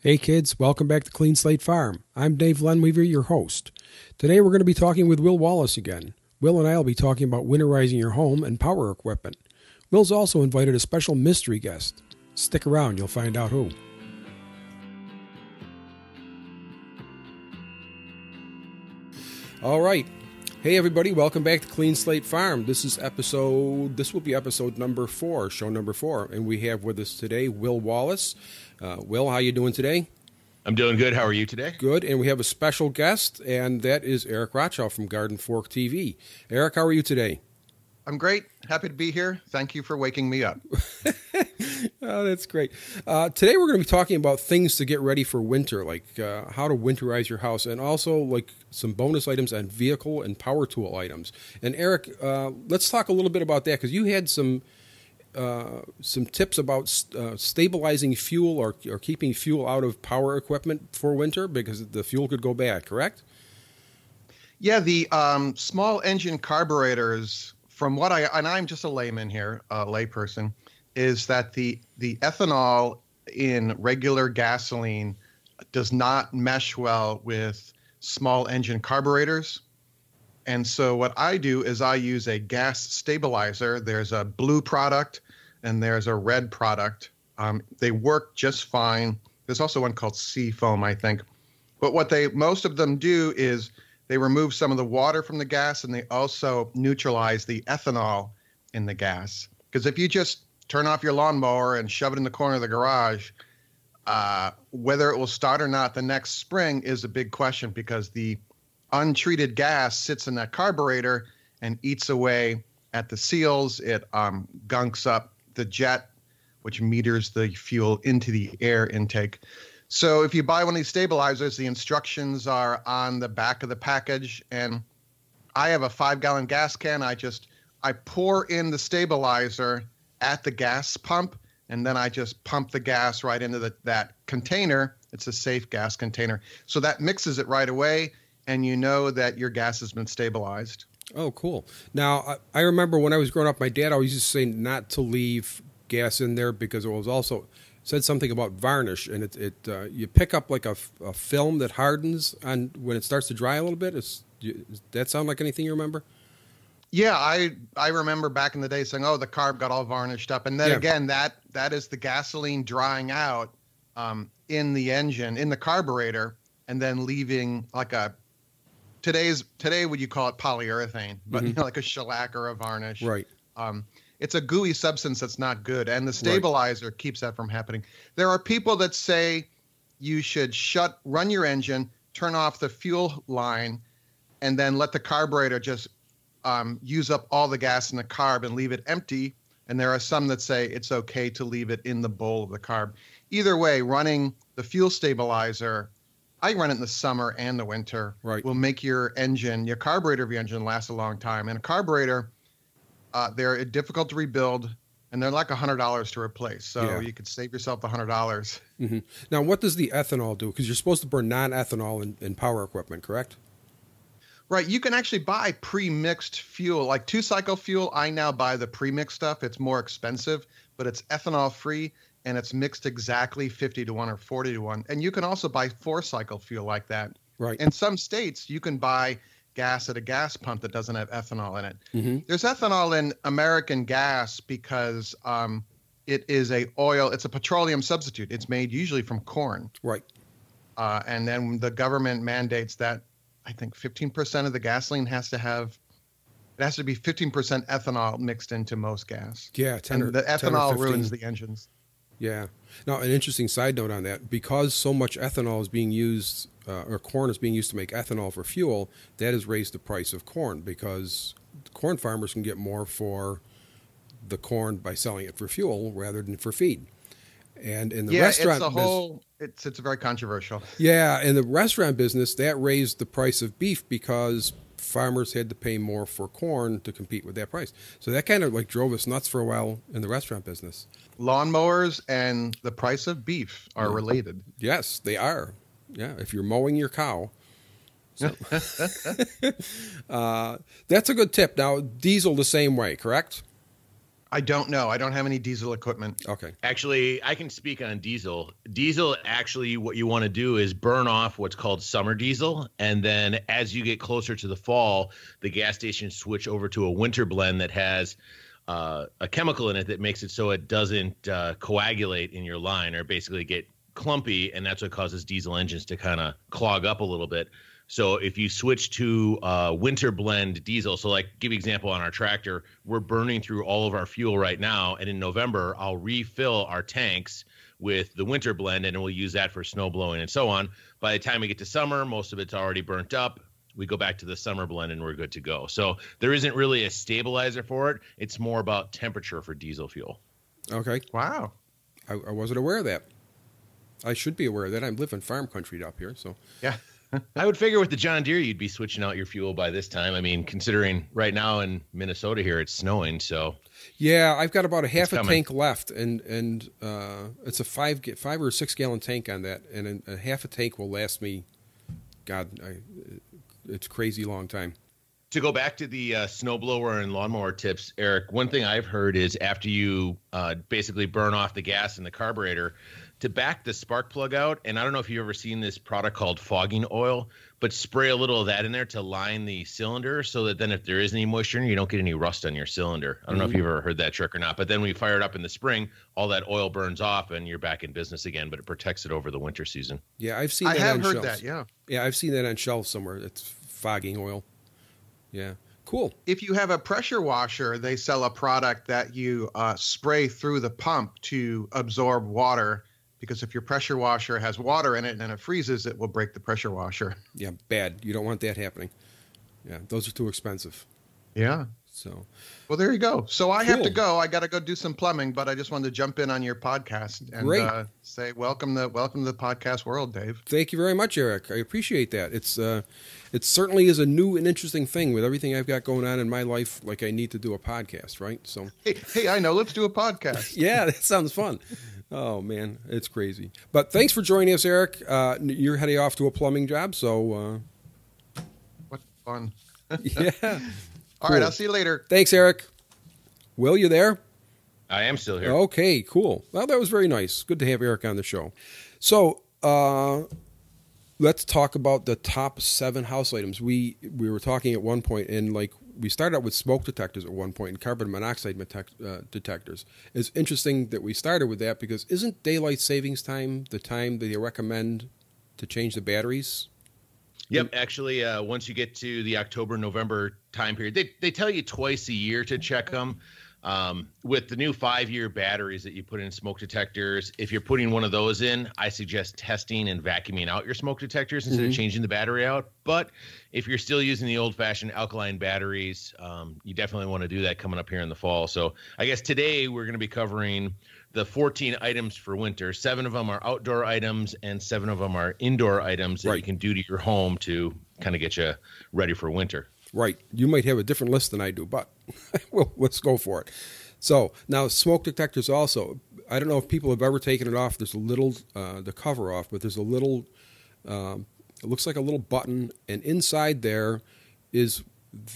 Hey kids, welcome back to Clean Slate Farm. I'm Dave Lenweaver, your host. Today we're going to be talking with Will Wallace again. Will and I will be talking about winterizing your home and power equipment. Will's also invited a special mystery guest. Stick around, you'll find out who. All right. Hey everybody, welcome back to Clean Slate Farm. This is episode this will be episode number 4, show number 4, and we have with us today Will Wallace. Uh, Will, how you doing today? I'm doing good. How are you today? Good, and we have a special guest, and that is Eric Rochow from Garden Fork TV. Eric, how are you today? I'm great. Happy to be here. Thank you for waking me up. oh, that's great. Uh, today we're going to be talking about things to get ready for winter, like uh, how to winterize your house, and also like some bonus items on vehicle and power tool items. And Eric, uh, let's talk a little bit about that because you had some uh, some tips about uh, stabilizing fuel or, or keeping fuel out of power equipment for winter because the fuel could go bad. Correct? Yeah, the um, small engine carburetors from what I and I'm just a layman here, a layperson, is that the the ethanol in regular gasoline does not mesh well with small engine carburetors. And so what I do is I use a gas stabilizer. There's a blue product and there's a red product. Um, they work just fine. There's also one called Seafoam, I think. But what they most of them do is they remove some of the water from the gas and they also neutralize the ethanol in the gas. Because if you just turn off your lawnmower and shove it in the corner of the garage, uh, whether it will start or not the next spring is a big question because the untreated gas sits in that carburetor and eats away at the seals. It um, gunks up the jet, which meters the fuel into the air intake. So if you buy one of these stabilizers, the instructions are on the back of the package. And I have a five gallon gas can. I just I pour in the stabilizer at the gas pump, and then I just pump the gas right into the, that container. It's a safe gas container. So that mixes it right away, and you know that your gas has been stabilized. Oh, cool. Now, I, I remember when I was growing up, my dad always used to say not to leave gas in there because it was also said something about varnish, and it, it uh, you pick up like a, a, film that hardens on when it starts to dry a little bit. Is, does that sound like anything you remember? Yeah, I I remember back in the day saying, "Oh, the carb got all varnished up," and then yeah. again, that that is the gasoline drying out um, in the engine, in the carburetor, and then leaving like a today's today would you call it polyurethane, but mm-hmm. you know, like a shellac or a varnish, right? Um, it's a gooey substance that's not good and the stabilizer right. keeps that from happening there are people that say you should shut run your engine turn off the fuel line and then let the carburetor just um, use up all the gas in the carb and leave it empty and there are some that say it's okay to leave it in the bowl of the carb either way running the fuel stabilizer I run it in the summer and the winter. Right. Will make your engine, your carburetor of your engine last a long time. And a carburetor, uh, they're difficult to rebuild, and they're like hundred dollars to replace. So yeah. you could save yourself the hundred dollars. Mm-hmm. Now, what does the ethanol do? Because you're supposed to burn non-ethanol in, in power equipment, correct? Right. You can actually buy pre-mixed fuel, like two-cycle fuel. I now buy the pre-mixed stuff. It's more expensive, but it's ethanol free and it's mixed exactly 50 to 1 or 40 to 1. And you can also buy four-cycle fuel like that. Right. In some states, you can buy gas at a gas pump that doesn't have ethanol in it. Mm-hmm. There's ethanol in American gas because um, it is a oil. It's a petroleum substitute. It's made usually from corn. Right. Uh, and then the government mandates that I think 15% of the gasoline has to have it has to be 15% ethanol mixed into most gas. Yeah, 10 and the ethanol ruins the engines. Yeah. Now, an interesting side note on that: because so much ethanol is being used uh, or corn is being used to make ethanol for fuel, that has raised the price of corn because corn farmers can get more for the corn by selling it for fuel rather than for feed. And in the yeah, restaurant, it's a whole. It's it's very controversial. Yeah, in the restaurant business, that raised the price of beef because farmers had to pay more for corn to compete with that price. So that kind of like drove us nuts for a while in the restaurant business. Lawnmowers and the price of beef are related. Yes, they are yeah, if you're mowing your cow. So. uh, that's a good tip. Now, diesel the same way, correct? I don't know. I don't have any diesel equipment. Okay. Actually, I can speak on diesel. Diesel, actually, what you want to do is burn off what's called summer diesel. And then as you get closer to the fall, the gas stations switch over to a winter blend that has uh, a chemical in it that makes it so it doesn't uh, coagulate in your line or basically get clumpy. And that's what causes diesel engines to kind of clog up a little bit. So if you switch to uh, winter blend diesel, so like give you example on our tractor, we're burning through all of our fuel right now, and in November I'll refill our tanks with the winter blend, and we'll use that for snow blowing and so on. By the time we get to summer, most of it's already burnt up. We go back to the summer blend and we're good to go. So there isn't really a stabilizer for it. It's more about temperature for diesel fuel. Okay. Wow. I, I wasn't aware of that. I should be aware of that. I live in farm country up here, so Yeah. I would figure with the John Deere, you'd be switching out your fuel by this time. I mean, considering right now in Minnesota here, it's snowing. So Yeah, I've got about a half It's a coming. tank left, and and uh, it's a five five or six gallon tank on that, and a, a half a tank will last me. God, I, it's crazy long time. to go back to the uh, snowblower and lawnmower tips, Eric, one thing I've heard is after you uh, basically burn off the gas in the carburetor, to back the spark plug out, and I don't know if you've ever seen this product called fogging oil, but spray a little of that in there to line the cylinder so that then if there is any moisture, you don't get any rust on your cylinder. I don't know if you've ever heard that trick or not, but then when you fire it up in the spring, all that oil burns off and you're back in business again, but it protects it over the winter season. Yeah, I've seen. I that have on heard shelves. that. Yeah. Yeah, I've seen that on shelves somewhere. It's fogging oil. Yeah, cool. If you have a pressure washer, they sell a product that you uh, spray through the pump to absorb water. Because if your pressure washer has water in it and it freezes, it will break the pressure washer. Yeah, bad. You don't want that happening. Yeah, those are too expensive. Yeah. So Well, there you go. So I have to go. I got to go do some plumbing, but I just wanted to jump in on your podcast and uh, say welcome the welcome to the podcast world, Dave. thank you very much, Eric. I appreciate that. It's uh, it certainly is a new and interesting thing with everything I've got going on in my life. Like I need to do a podcast, right? So Hey, hey, I know. Let's do a podcast. yeah, that sounds fun. Oh man, it's crazy. But thanks for joining us, Eric. Uh, you're heading off to a plumbing job, so what fun! uh, yeah. All right, Cool. I'll see you later. Thanks, Eric. Will you there? I am still here. Okay, cool. Well, that was very nice. Good to have Eric on the show. So, uh, let's talk about the top seven house items. We we were talking at one point, and like we started out with smoke detectors at one point and carbon monoxide uh, detectors. It's interesting that we started with that because isn't daylight savings time the time that they recommend to change the batteries? Yep, actually, uh, once you get to the October November time period, they they tell you twice a year to check them. Um, with the new five year batteries that you put in smoke detectors, if you're putting one of those in, I suggest testing and vacuuming out your smoke detectors instead Mhm. of changing the battery out. But if you're still using the old fashioned alkaline batteries, um, you definitely want to do that coming up here in the fall. So I guess today we're going to be covering the 14 items for winter. Seven of them are outdoor items, and seven of them are indoor items that Right. you can do to your home to kind of get you ready for winter. Right. You might have a different list than I do, but well, let's go for it. So now smoke detectors also. I don't know if people have ever taken it off. There's a little uh, the cover off, but there's a little. Um, it looks like a little button, and inside there is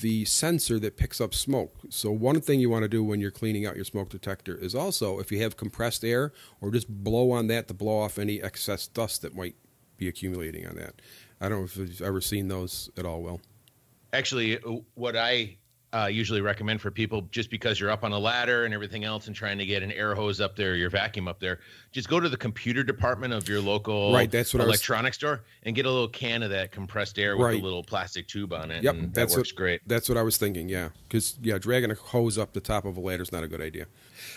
the sensor that picks up smoke. So one thing you want to do when you're cleaning out your smoke detector is also if you have compressed air or just blow on that to blow off any excess dust that might be accumulating on that. I don't know if you've ever seen those at all, Will. Actually, uh, what I uh, usually recommend for people, just because you're up on a ladder and everything else and trying to get an air hose up there, your vacuum up there, just go to the computer department of your local Right, that's what I was- electronics store and get a little can of that compressed air with Right. a little plastic tube on it. Yep, and that's that works what, great. That's what I was thinking. Yeah, because yeah, dragging a hose up the top of a ladder is not a good idea.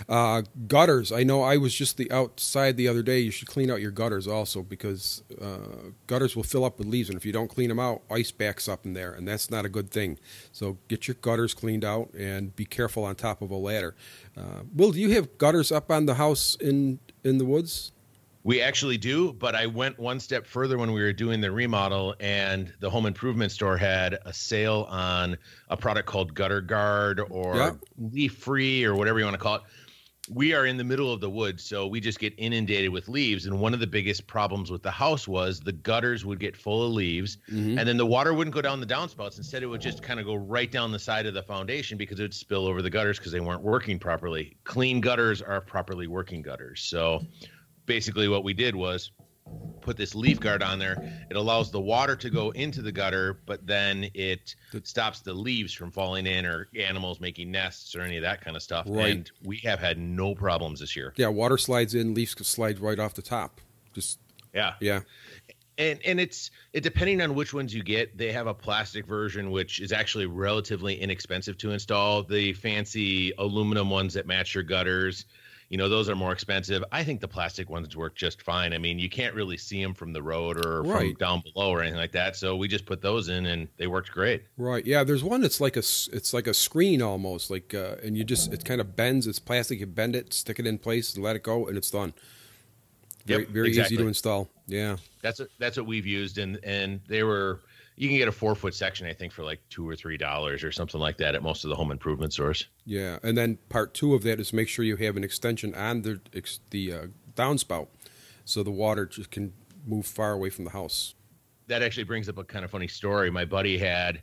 Uh, gutters. I know. I was just the outside the other day. You should clean out your gutters also because uh, gutters will fill up with leaves, and if you don't clean them out, ice backs up in there, and that's not a good thing. So get your gutters cleaned out and be careful on top of a ladder. Uh, Will, do you have gutters up on the house in in the woods? We actually do, but I went one step further when we were doing the remodel, and the home improvement store had a sale on a product called Gutter Guard or Yeah. Leaf Free or whatever you want to call it. We are in the middle of the woods, so we just get inundated with leaves. And one of the biggest problems with the house was the gutters would get full of leaves, Mhm. and then the water wouldn't go down the downspouts. Instead, it would just kind of go right down the side of the foundation because it would spill over the gutters because they weren't working properly. Clean gutters are properly working gutters. So basically, what we did was put this leaf guard on there. It allows the water to go into the gutter, but then it stops the leaves from falling in or animals making nests or any of that kind of stuff. Right. And we have had no problems this year. Yeah, water slides in, leaves slide right off the top. Just Yeah. yeah, and and it's it depending on which ones you get they have a plastic version which is actually relatively inexpensive to install the fancy aluminum ones that match your gutters you know those are more expensive i think the plastic ones work just fine i mean you can't really see them from the road or from down below or anything like that so we just put those in and they worked great right. Yeah, there's one that's like a it's like a screen almost like, uh, and you just it kind of bends. It's plastic. You bend it, stick it in place, and let it go, and it's done. Very Yep, very easy to install. Yeah. that's what that's what we've used and and they were you can get a four foot section i think for like two or three dollars or something like that at most of the home improvement stores Yeah, and then part two of that is make sure you have an extension on the the uh, downspout, so the water just can move far away from the house. that actually brings up a kind of funny story. My buddy had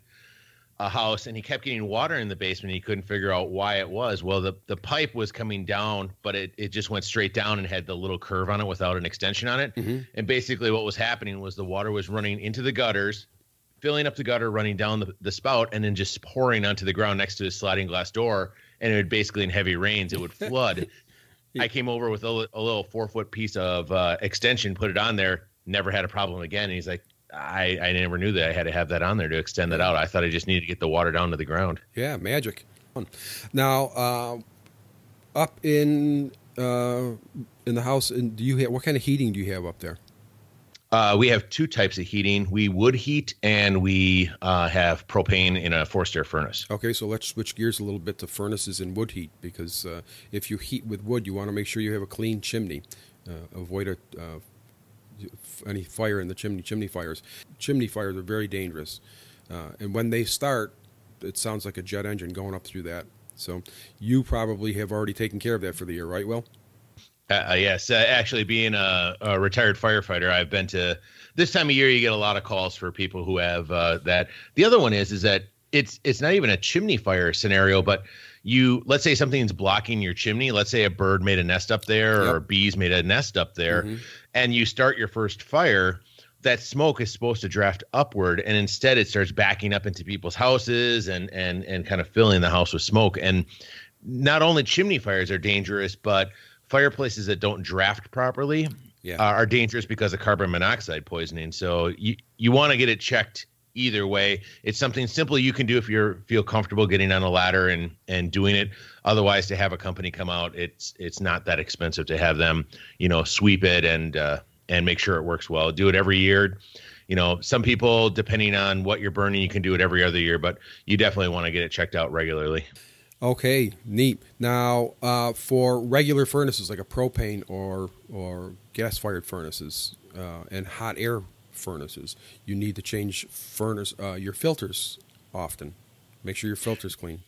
a house and he kept getting water in the basement. He couldn't figure out why it was. Well, the, the pipe was coming down, but it, it just went straight down and had the little curve on it without an extension on it. Mhm. And basically, what was happening was the water was running into the gutters, filling up the gutter, running down the, the spout, and then just pouring onto the ground next to the sliding glass door. And it would basically, in heavy rains, it would flood. I came over with a, a little four foot piece of uh, extension, put it on there, never had a problem again. And he's like, I, I never knew that I had to have that on there to extend that out. I thought I just needed to get the water down to the ground. Yeah, magic. Now, uh, up in uh, in the house, and do you have what kind of heating do you have up there? Uh, we have two types of heating. We wood heat and we uh, have propane in a forced air furnace. Okay, so let's switch gears a little bit to furnaces and wood heat because uh, if you heat with wood, you want to make sure you have a clean chimney. Uh, avoid uh, any fire in the chimney. Chimney fires. Chimney fires are very dangerous, uh, and when they start, it sounds like a jet engine going up through that. So you probably have already taken care of that for the year, right? Well, Uh, uh, yes, uh, actually, being a, a retired firefighter, I've been to this time of year. You get a lot of calls for people who have uh, that. The other one is is that it's it's not even a chimney fire scenario, but you let's say something's blocking your chimney. Let's say a bird made a nest up there, or bees made a nest up there, Mhm. and you start your first fire. That smoke is supposed to draft upward, and instead it starts backing up into people's houses and and and kind of filling the house with smoke. And not only chimney fires are dangerous, but fireplaces that don't draft properly Yeah. are, are dangerous because of carbon monoxide poisoning. So you you want to get it checked either way. It's something simple you can do if you feel comfortable getting on a ladder and and doing it. Otherwise, to have a company come out, it's it's not that expensive to have them, you know, sweep it and uh, and make sure it works well. Do it every year. You know, some people, depending on what you're burning, you can do it every other year, but you definitely want to get it checked out regularly. Okay, neat. Now, uh, for regular furnaces like a propane or or gas fired furnaces uh, and hot air furnaces, you need to change furnace uh, your filters often. Make sure your filters clean.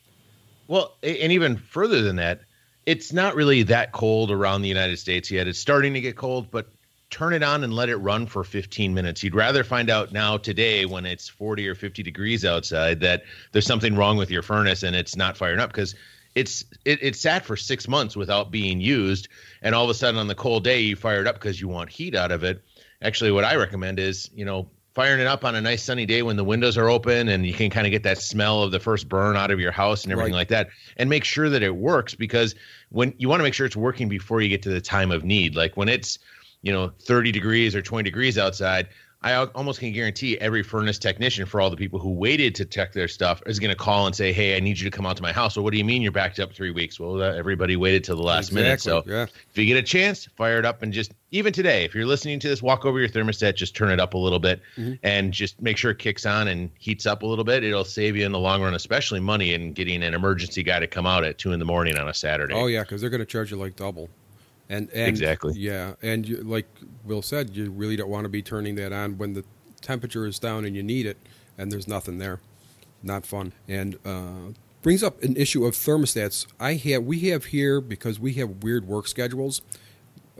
Well, and even further than that, it's not really that cold around the United States yet. It's starting to get cold, but turn it on and let it run for 15 minutes. You'd rather find out now today when it's 40 or 50 degrees outside that there's something wrong with your furnace and it's not firing up because it's it, it sat for six months without being used and all of a sudden on the cold day you fire it up because you want heat out of it actually what i recommend is you know firing it up on a nice sunny day when the windows are open and you can kind of get that smell of the first burn out of your house and everything Right. like that and make sure that it works because when you want to make sure it's working before you get to the time of need like when it's you know 30 degrees or 20 degrees outside i almost can guarantee every furnace technician for all the people who waited to check their stuff is going to call and say hey i need you to come out to my house well what do you mean you're backed up three weeks well everybody waited till the last minute so yeah. if you get a chance, fire it up and just even today, if you're listening to this, walk over your thermostat, just turn it up a little bit Mhm. and just make sure it kicks on and heats up a little bit. It'll save you in the long run, especially money in getting an emergency guy to come out at two in the morning on a Saturday. Oh yeah, because they're going to charge you like double. And, and Exactly. Yeah, and you, like Will said, you really don't want to be turning that on when the temperature is down and you need it, and there's nothing there. Not fun. And uh, brings up an issue of thermostats. I have we have here because we have weird work schedules.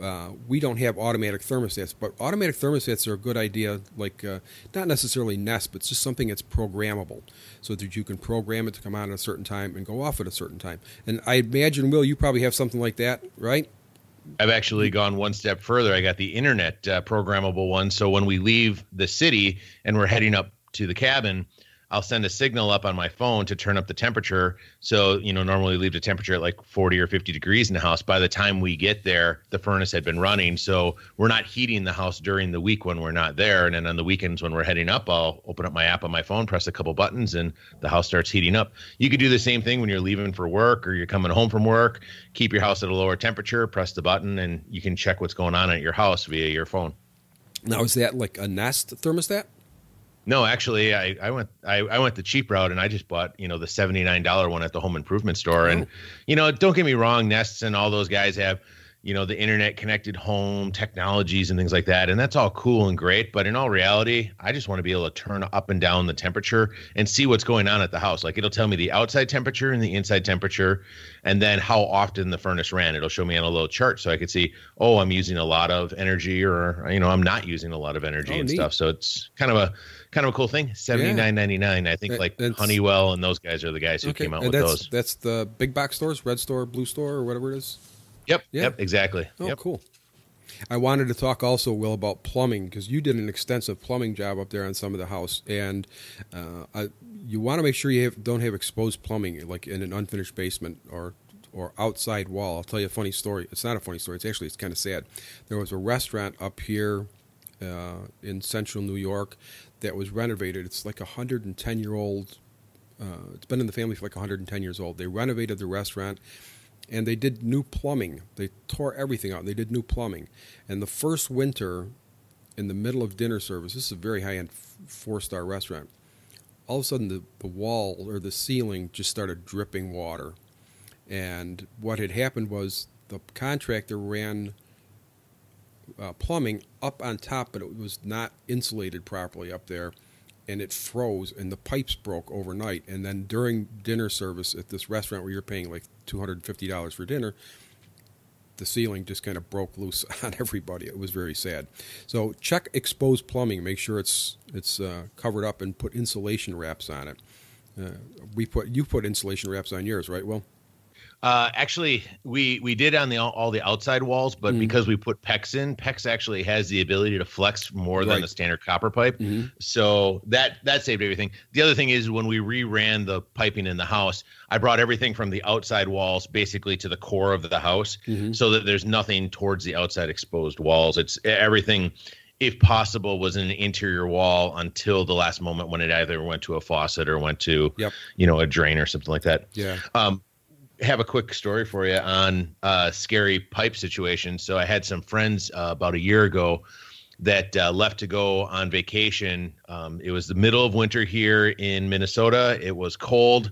Uh, we don't have automatic thermostats, but automatic thermostats are a good idea. Like uh, not necessarily Nest, but it's just something that's programmable, so that you can program it to come on at a certain time and go off at a certain time. And I imagine, Will, you probably have something like that, right? I've actually gone one step further. I got the internet uh, programmable one. So when we leave the city and we're heading up to the cabin, I'll send a signal up on my phone to turn up the temperature. So, you know, normally leave the temperature at like 40 or 50 degrees in the house. By the time we get there, the furnace had been running. So we're not heating the house during the week when we're not there. And then on the weekends when we're heading up, I'll open up my app on my phone, press a couple buttons, and the house starts heating up. You could do the same thing when you're leaving for work or you're coming home from work. Keep your house at a lower temperature, press the button, and you can check what's going on at your house via your phone. Now, is that like a Nest thermostat? No, actually, I, I went I, I went the cheap route and I just bought you know the seventy nine dollar one at the home improvement store. And oh. you know, don't get me wrong, Nests and all those guys have you know the internet connected home technologies and things like that. And that's all cool and great. But in all reality i just want to be able to turn up and down the temperature and see what's going on at the house. Like it'll tell me the outside temperature and the inside temperature. And then how often the furnace ran. It'll show me on a little chart so i could see oh i'm using a lot of energy or you know i'm not using a lot of energy oh, and neat. stuff. So it's kind of a kind of a cool thing. Seventy nine ninety nine. I think that, like Honeywell and those guys are the guys who okay. came out and with that's, those. That's the big box stores, red store, blue store, or whatever it is. Yep. Yeah. Yep. Exactly. Oh, yep. cool. I wanted to talk also, Will, about plumbing because you did an extensive plumbing job up there on some of the house, and uh, I, you want to make sure you have, don't have exposed plumbing, like in an unfinished basement or or outside wall. I'll tell you a funny story. It's not a funny story. It's actually it's kind of sad. There was a restaurant up here uh, in central New York that was renovated. It's like a 110 year old. Uh, it's been in the family for like 110 years old. They renovated the restaurant and they did new plumbing. They tore everything out. They did new plumbing. And the first winter, in the middle of dinner service, this is a very high end four star restaurant. All of a sudden, the, the wall or the ceiling just started dripping water. And what had happened was the contractor ran uh, plumbing up on top, but it was not insulated properly up there and it froze and the pipes broke overnight. And then during dinner service at this restaurant where you're paying like $250 for dinner the ceiling just kind of broke loose on everybody. It was very sad. So check exposed plumbing. Make sure it's it's uh, covered up and put insulation wraps on it. Uh, we put you put insulation wraps on yours right well uh, actually, we we did on the all the outside walls, but mm-hmm. because we put PEX in, PEX actually has the ability to flex more right. than the standard copper pipe. Mm-hmm. So that that saved everything. The other thing is when we reran the piping in the house, I brought everything from the outside walls basically to the core of the house, mm-hmm. so that there's nothing towards the outside exposed walls. It's everything if possible, was an interior wall until the last moment when it either went to a faucet or went to, yep. you know, a drain or something like that. Yeah. Um, have a quick story for you on uh, scary pipe situation. So I had some friends uh, about a year ago that uh, left to go on vacation. Um, it was the middle of winter here in Minnesota. It was cold,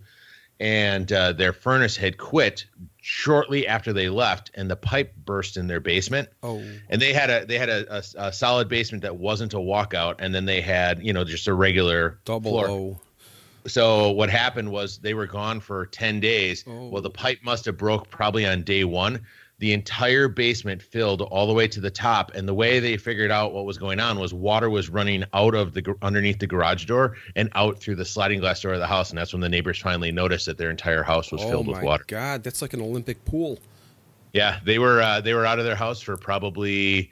and uh, their furnace had quit shortly after they left, and the pipe burst in their basement. Oh, and they had a they had a, a, a solid basement that wasn't a walkout, and then they had you know just a regular double floor. O so what happened was they were gone for 10 days. Oh. well the pipe must have broke probably on day one. The entire basement filled all the way to the top and the way they figured out what was going on was water was running out of the underneath the garage door and out through the sliding glass door of the house and that's when the neighbors finally noticed that their entire house was oh filled with water. God that's like an olympic pool. Yeah they were uh, they were out of their house for probably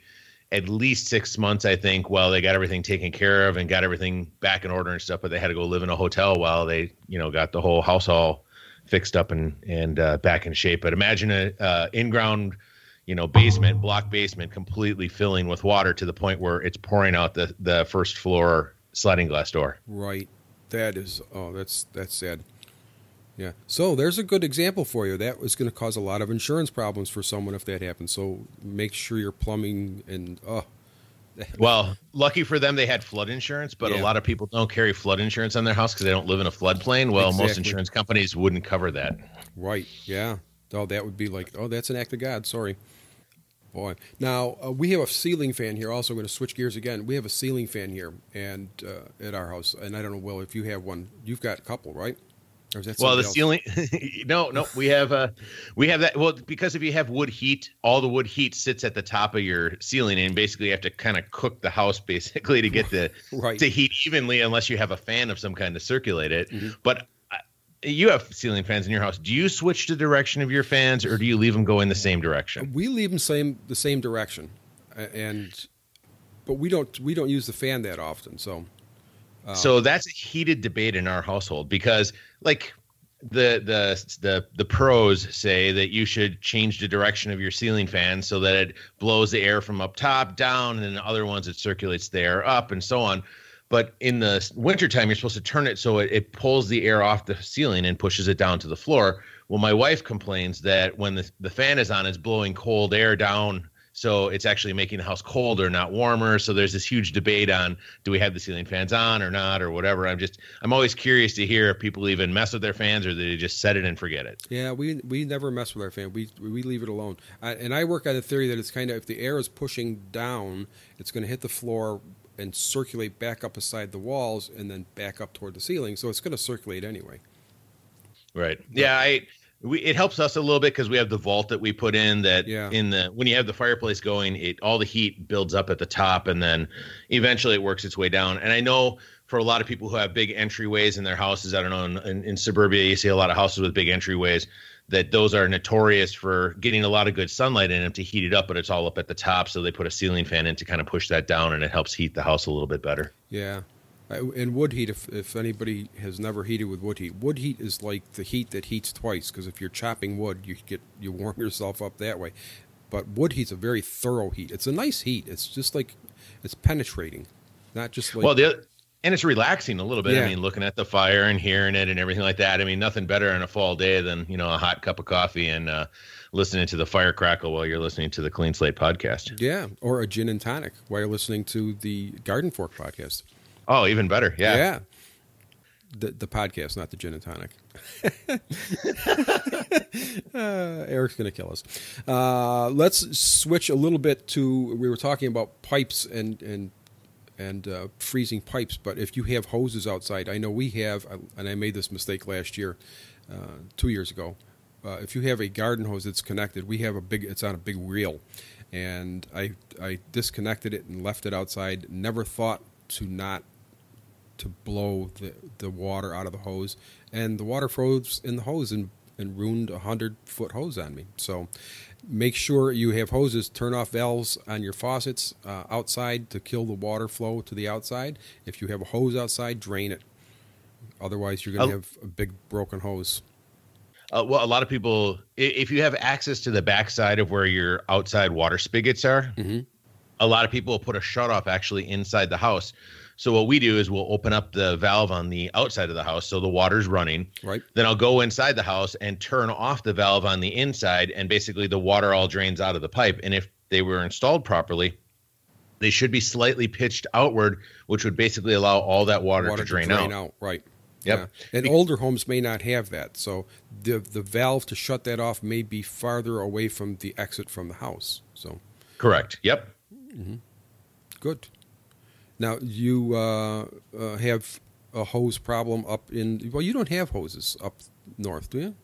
at least six months, I think, while they got everything taken care of and got everything back in order and stuff. But they had to go live in a hotel while they, you know, got the whole house all fixed up and and uh, back in shape. But imagine a uh, in ground, you know, basement, block basement, completely filling with water to the point where it's pouring out the the first floor sliding glass door. Right. That is. Oh, that's that's sad. Yeah. So there's a good example for you. That was going to cause a lot of insurance problems for someone if that happens. So make sure your plumbing and oh. well, lucky for them, they had flood insurance, but yeah. a lot of people don't carry flood insurance on their house because they don't live in a floodplain. Well, exactly. most insurance companies wouldn't cover that. Right. Yeah. Oh, that would be like, oh, that's an act of God. Sorry. Boy. Now, uh, we have a ceiling fan here. Also, I'm going to switch gears again. We have a ceiling fan here and uh, at our house. And I don't know, Will, if you have one, you've got a couple, right? Well, the else? ceiling. no, no, we have uh, we have that. Well, because if you have wood heat, all the wood heat sits at the top of your ceiling, and basically you have to kind of cook the house basically to get the right. to heat evenly, unless you have a fan of some kind to circulate it. Mm-hmm. But uh, you have ceiling fans in your house. Do you switch the direction of your fans, or do you leave them go in the same direction? We leave them same the same direction, and but we don't we don't use the fan that often. So um, so that's a heated debate in our household because like the the the the pros say that you should change the direction of your ceiling fan so that it blows the air from up top down and the other ones it circulates the air up and so on. But in the wintertime you're supposed to turn it so it, it pulls the air off the ceiling and pushes it down to the floor. Well my wife complains that when the, the fan is on it's blowing cold air down so it's actually making the house colder, not warmer. So there's this huge debate on do we have the ceiling fans on or not or whatever. I'm just I'm always curious to hear if people even mess with their fans or they just set it and forget it. Yeah, we we never mess with our fan. We we leave it alone. I, and I work on the theory that it's kind of if the air is pushing down, it's going to hit the floor and circulate back up beside the walls and then back up toward the ceiling. So it's going to circulate anyway. Right. Yeah, I we, it helps us a little bit because we have the vault that we put in that yeah. in the when you have the fireplace going it all the heat builds up at the top and then eventually it works its way down. And i know for a lot of people who have big entryways in their houses i don't know in, in suburbia you see a lot of houses with big entryways that those are notorious for getting a lot of good sunlight in them to heat it up but it's all up at the top. So they put a ceiling fan in to kind of push that down and it helps heat the house a little bit better. Yeah and wood heat, if, if anybody has never heated with wood heat, wood heat is like the heat that heats twice because if you're chopping wood, you get you warm yourself up that way. But wood heat's a very thorough heat. It's a nice heat. It's just like it's penetrating, not just like well the and it's relaxing a little bit. Yeah. I mean, looking at the fire and hearing it and everything like that. I mean, nothing better on a fall day than you know a hot cup of coffee and uh, listening to the fire crackle while you're listening to the Clean Slate podcast. Yeah, or a gin and tonic while you're listening to the Garden Fork podcast. Oh, even better. Yeah. Yeah. The, the podcast, not the gin and tonic. uh, Eric's going to kill us. Uh, let's switch a little bit to. We were talking about pipes and and and uh, freezing pipes, but if you have hoses outside, I know we have, and I made this mistake last year, uh, two years ago. Uh, if you have a garden hose that's connected, we have a big. It's on a big reel, and I I disconnected it and left it outside. Never thought to not to blow the, the water out of the hose, and the water froze in the hose and, and ruined a hundred foot hose on me. So make sure you have hoses. Turn off valves on your faucets uh, outside to kill the water flow to the outside. If you have a hose outside, drain it. Otherwise, you're going to have a big broken hose. Uh, well, a lot of people, if you have access to the backside of where your outside water spigots are, mm-hmm. a lot of people will put a shut off actually inside the house. So what we do is we'll open up the valve on the outside of the house so the water's running. Right. Then I'll go inside the house and turn off the valve on the inside and basically the water all drains out of the pipe. And if they were installed properly, they should be slightly pitched outward, which would basically allow all that water, water to, drain to drain, out. out. Right. Yep. Yeah. And older homes may not have that. So the the valve to shut that off may be farther away from the exit from the house. So Correct. Yep. Mm-hmm. Good. Now you uh, uh, have a hose problem up in. Well, you don't have hoses up north, do you?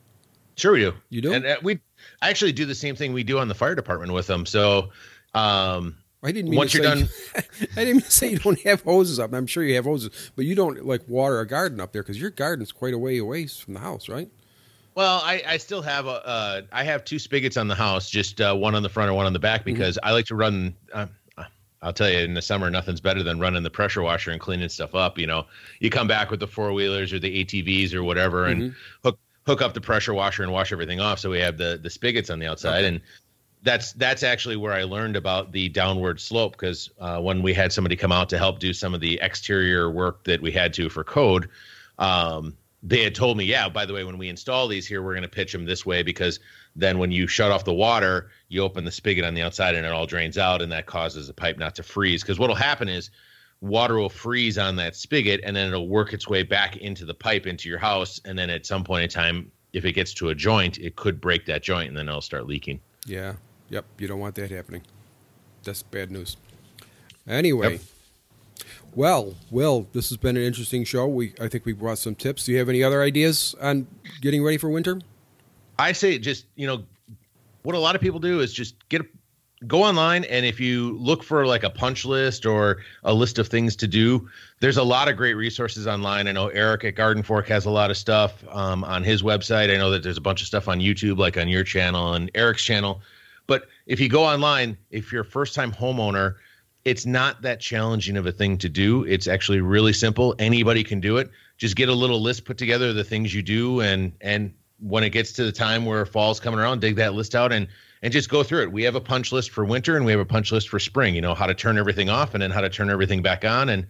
Sure, we do. You do. And uh, we I actually do the same thing we do on the fire department with them. So. Um, I didn't mean once you're done. I didn't say you don't have hoses up. I'm sure you have hoses, but you don't like water a garden up there because your garden's quite a way away from the house, right? Well, I, I still have a uh, I have two spigots on the house, just uh, one on the front and one on the back mm-hmm. because mm-hmm. I like to run. Uh, I'll tell you, in the summer, nothing's better than running the pressure washer and cleaning stuff up. You know, you come back with the four wheelers or the ATVs or whatever, and mm-hmm. hook hook up the pressure washer and wash everything off. So we have the the spigots on the outside, okay. and that's that's actually where I learned about the downward slope because uh, when we had somebody come out to help do some of the exterior work that we had to for code, um, they had told me, yeah, by the way, when we install these here, we're going to pitch them this way because then when you shut off the water, you open the spigot on the outside and it all drains out, and that causes the pipe not to freeze. Because what'll happen is water will freeze on that spigot, and then it'll work its way back into the pipe into your house, and then at some point in time, if it gets to a joint, it could break that joint, and then it'll start leaking. Yeah. Yep. You don't want that happening. That's bad news. Anyway. Yep. Well, Will, this has been an interesting show. We I think we brought some tips. Do you have any other ideas on getting ready for winter? I say just you know what a lot of people do is just get go online and if you look for like a punch list or a list of things to do there's a lot of great resources online. I know eric at garden fork has a lot of stuff um, on his website. I know that there's a bunch of stuff on youtube like on your channel and eric's channel. But if you go online if you're a first time homeowner it's not that challenging of a thing to do. It's actually really simple. Anybody can do it. Just get a little list put together of the things you do and and when it gets to the time where fall's coming around dig that list out and and just go through it. We have a punch list for winter and we have a punch list for spring, you know, how to turn everything off and then how to turn everything back on. And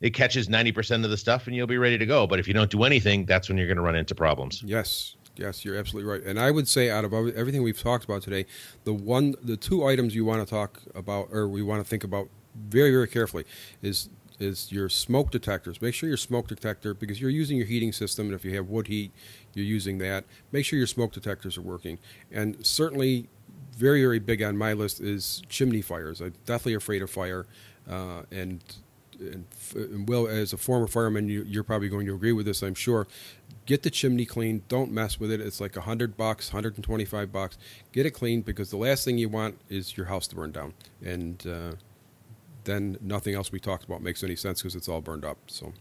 it catches 90% of the stuff and you'll be ready to go. But if you don't do anything, that's when you're going to run into problems. Yes. Yes, you're absolutely right. And I would say out of everything we've talked about today, the one, the two items you want to talk about or we want to think about very, very carefully is is your smoke detectors. Make sure your smoke detector, because you're using your heating system, and if you have wood heat, you're using that. Make sure your smoke detectors are working. And certainly very very big on my list is chimney fires. I'm definitely afraid of fire, uh, and, and, and Will, as a former fireman, you, are probably going to agree with this. I'm sure. Get the chimney clean. Don't mess with it. It's like a hundred bucks, 125 bucks. Get it clean because the last thing you want is your house to burn down, and uh, then nothing else we talked about makes any sense because it's all burned up. So,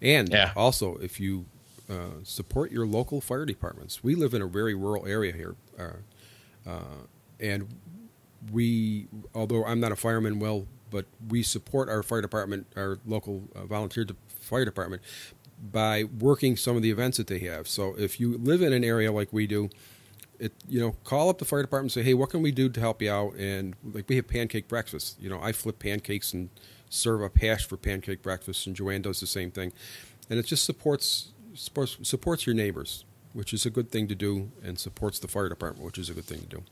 and yeah. also if you uh, support your local fire departments. We live in a very rural area here. Uh, uh, and we, although I'm not a fireman, well, but we support our fire department, our local uh, volunteer fire department, by working some of the events that they have. So if you live in an area like we do, it you know call up the fire department and say, hey, what can we do to help you out? And like we have pancake breakfast. You know, I flip pancakes and serve up hash for pancake breakfast, and Joanne does the same thing, and it just supports supports supports your neighbors, which is a good thing to do, and supports the fire department, which is a good thing to do.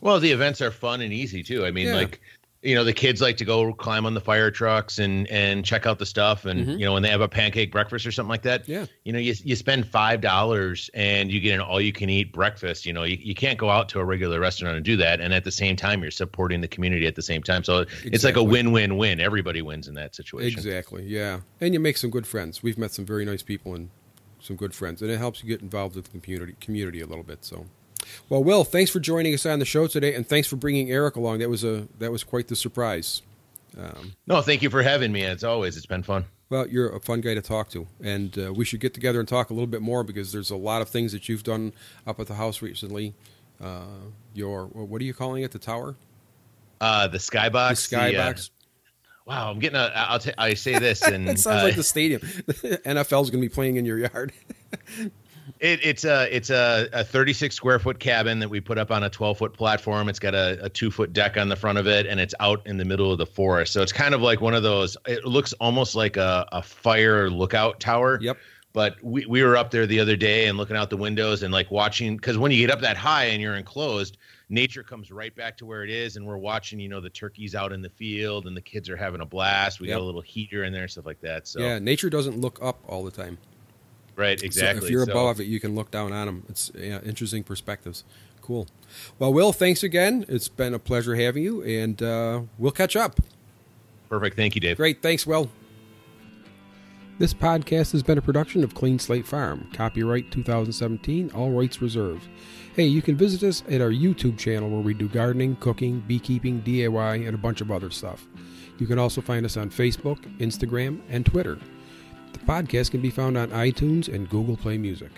Well, the events are fun and easy too. I mean, yeah. like you know, the kids like to go climb on the fire trucks and and check out the stuff, and mm-hmm. you know, when they have a pancake breakfast or something like that, yeah, you know, you you spend five dollars and you get an all you can eat breakfast. You know, you, you can't go out to a regular restaurant and do that, and at the same time, you're supporting the community at the same time. So exactly. it's like a win win win. Everybody wins in that situation. Exactly. Yeah, and you make some good friends. We've met some very nice people and some good friends, and it helps you get involved with the community community a little bit. So. Well, Will, thanks for joining us on the show today, and thanks for bringing Eric along. That was a that was quite the surprise. Um, no, thank you for having me. As always, it's been fun. Well, you're a fun guy to talk to, and uh, we should get together and talk a little bit more because there's a lot of things that you've done up at the house recently. Uh, your what are you calling it? The tower? Uh, the skybox. The skybox. Wow, I'm getting a. I'll t- I say this, and it sounds like uh, the stadium. NFL's going to be playing in your yard. It, it's a it's a, a 36 square foot cabin that we put up on a 12 foot platform. It's got a, a two foot deck on the front of it, and it's out in the middle of the forest. So it's kind of like one of those. It looks almost like a, a fire lookout tower. Yep. But we, we were up there the other day and looking out the windows and like watching because when you get up that high and you're enclosed, nature comes right back to where it is, and we're watching. You know, the turkeys out in the field, and the kids are having a blast. We yep. got a little heater in there, and stuff like that. So yeah, nature doesn't look up all the time. Right, exactly. So if you're so, above it, you can look down on them. It's yeah, interesting perspectives. Cool. Well, Will, thanks again. It's been a pleasure having you, and uh, we'll catch up. Perfect. Thank you, Dave. Great. Thanks, Will. This podcast has been a production of Clean Slate Farm. Copyright 2017, all rights reserved. Hey, you can visit us at our YouTube channel where we do gardening, cooking, beekeeping, DIY, and a bunch of other stuff. You can also find us on Facebook, Instagram, and Twitter. The podcast can be found on iTunes and Google Play Music.